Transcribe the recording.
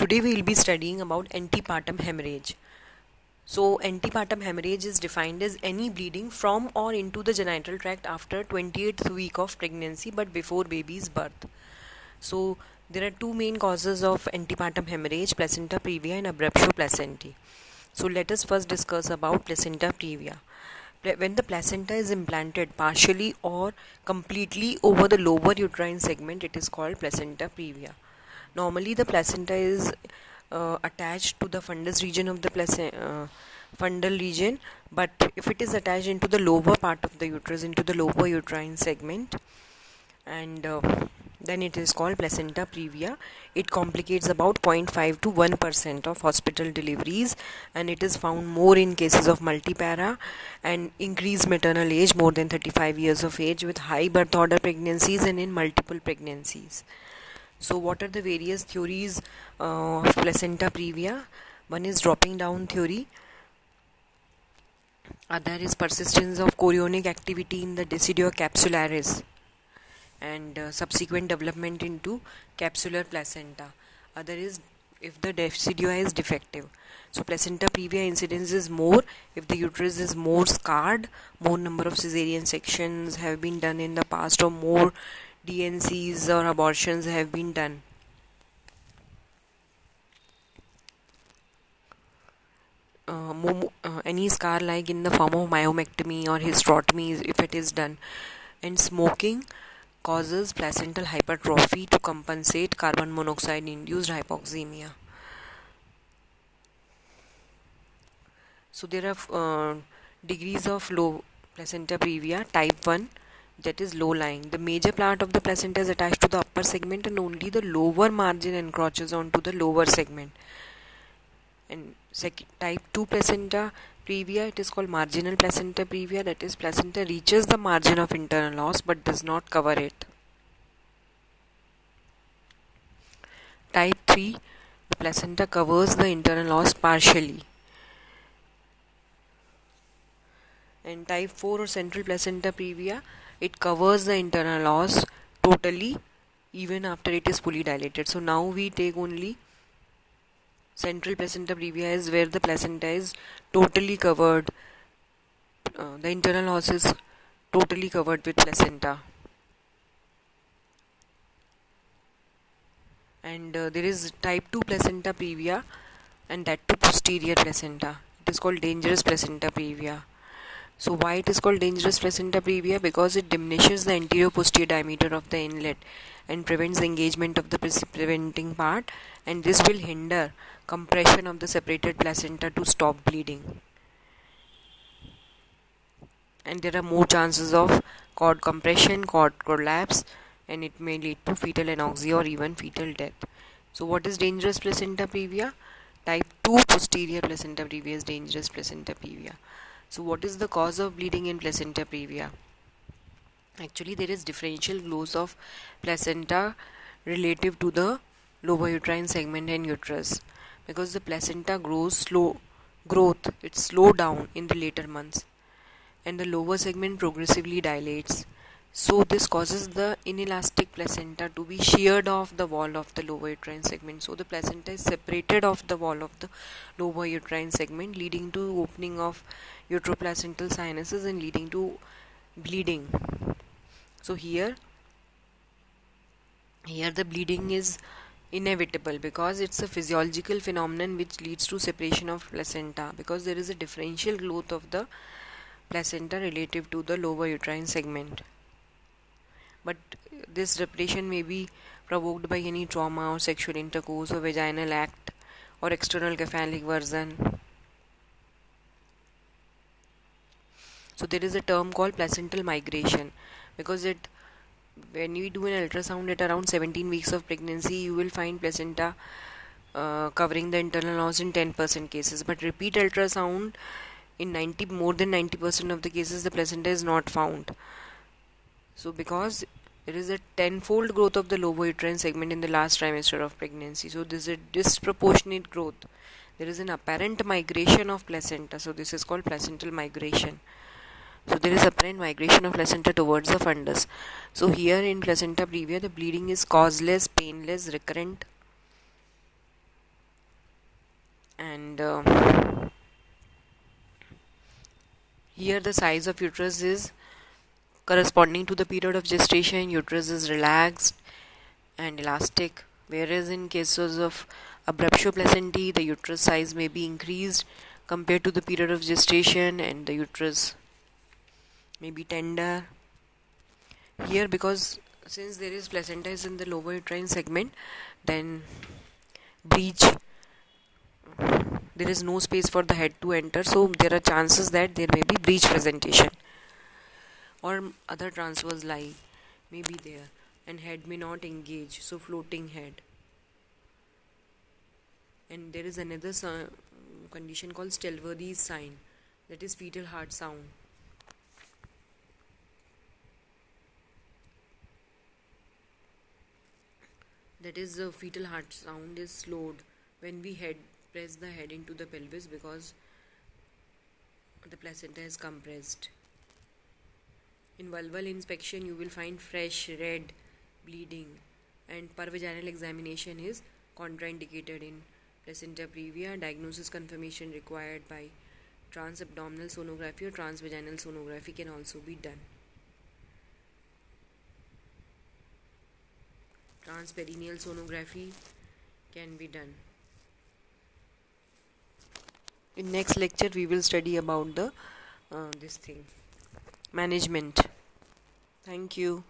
Today we will be studying about antepartum hemorrhage. So antepartum hemorrhage is defined as any bleeding from or into the genital tract after 28th week of pregnancy but before baby's birth. So there are two main causes of antepartum hemorrhage placenta previa and abruptio placentae. So let us first discuss about placenta previa. When the placenta is implanted partially or completely over the lower uterine segment it is called placenta previa normally the placenta is uh, attached to the fundus region of the placenta uh, fundal region but if it is attached into the lower part of the uterus into the lower uterine segment and uh, then it is called placenta previa it complicates about 0.5 to 1% of hospital deliveries and it is found more in cases of multipara and increased maternal age more than 35 years of age with high birth order pregnancies and in multiple pregnancies so, what are the various theories uh, of placenta previa? One is dropping down theory. Other is persistence of chorionic activity in the decidua capsularis and uh, subsequent development into capsular placenta. Other is if the decidua is defective. So placenta previa incidence is more if the uterus is more scarred, more number of cesarean sections have been done in the past or more DNCs or abortions have been done. Uh, uh, any scar like in the form of myomectomy or hysterectomy if it is done and smoking causes placental hypertrophy to compensate carbon monoxide induced hypoxemia so there are uh, degrees of low placenta previa type 1 that is low lying. The major part of the placenta is attached to the upper segment and only the lower margin encroaches onto the lower segment. And type 2 placenta previa, it is called marginal placenta previa, that is, placenta reaches the margin of internal os but does not cover it. Type 3, the placenta covers the internal os partially. And type 4 or central placenta previa, it covers the internal os totally even after it is fully dilated. So now we take only central placenta previa is where the placenta is totally covered. Uh, the internal os is totally covered with placenta. And uh, there is type 2 placenta previa and that too posterior placenta. It is called dangerous placenta previa so why it is called dangerous placenta previa? Because it diminishes the anterior posterior diameter of the inlet and prevents the engagement of the preventing part and this will hinder compression of the separated placenta to stop bleeding. And there are more chances of cord compression, cord collapse and it may lead to fetal anoxia or even fetal death. So what is dangerous placenta previa? Type 2 posterior placenta previa is dangerous placenta previa. So what is the cause of bleeding in placenta previa? Actually there is differential growth of placenta relative to the lower uterine segment and uterus. Because the placenta grows slow growth it slow down in the later months. And the lower segment progressively dilates so this causes the inelastic placenta to be sheared off the wall of the lower uterine segment. So the placenta is separated off the wall of the lower uterine segment leading to opening of uteroplacental sinuses and leading to bleeding. So here here the bleeding is inevitable because it's a physiological phenomenon which leads to separation of placenta because there is a differential growth of the placenta relative to the lower uterine segment but this depression may be provoked by any trauma or sexual intercourse or vaginal act or external cephalic version. So there is a term called placental migration because it when we do an ultrasound at around 17 weeks of pregnancy you will find placenta uh, covering the internal os in 10% cases. But repeat ultrasound in 90 more than 90% of the cases the placenta is not found so because there is a tenfold growth of the lower uterine segment in the last trimester of pregnancy so this is a disproportionate growth. There is an apparent migration of placenta. So this is called placental migration. So there is apparent migration of placenta towards the fundus. So here in placenta previa the bleeding is causeless, painless, recurrent. And uh, here the size of uterus is corresponding to the period of gestation uterus is relaxed and elastic. Whereas in cases of abruptio placentae the uterus size may be increased compared to the period of gestation and the uterus may be tender. Here because since there is placenta is in the lower uterine segment then breech there is no space for the head to enter. So there are chances that there may be breech presentation or other transverse lie may be there and head may not engage so floating head. And there is another um, condition called Stallworthy's sign that is fetal heart sound. That is the fetal heart sound is slowed when we head press the head into the pelvis because the placenta is compressed in vulval inspection you will find fresh red bleeding. And pervaginal examination is contraindicated in placenta previa. Diagnosis confirmation required by transabdominal sonography or transvaginal sonography can also be done. Transperineal sonography can be done. In next lecture we will study about the uh, this thing management. Thank you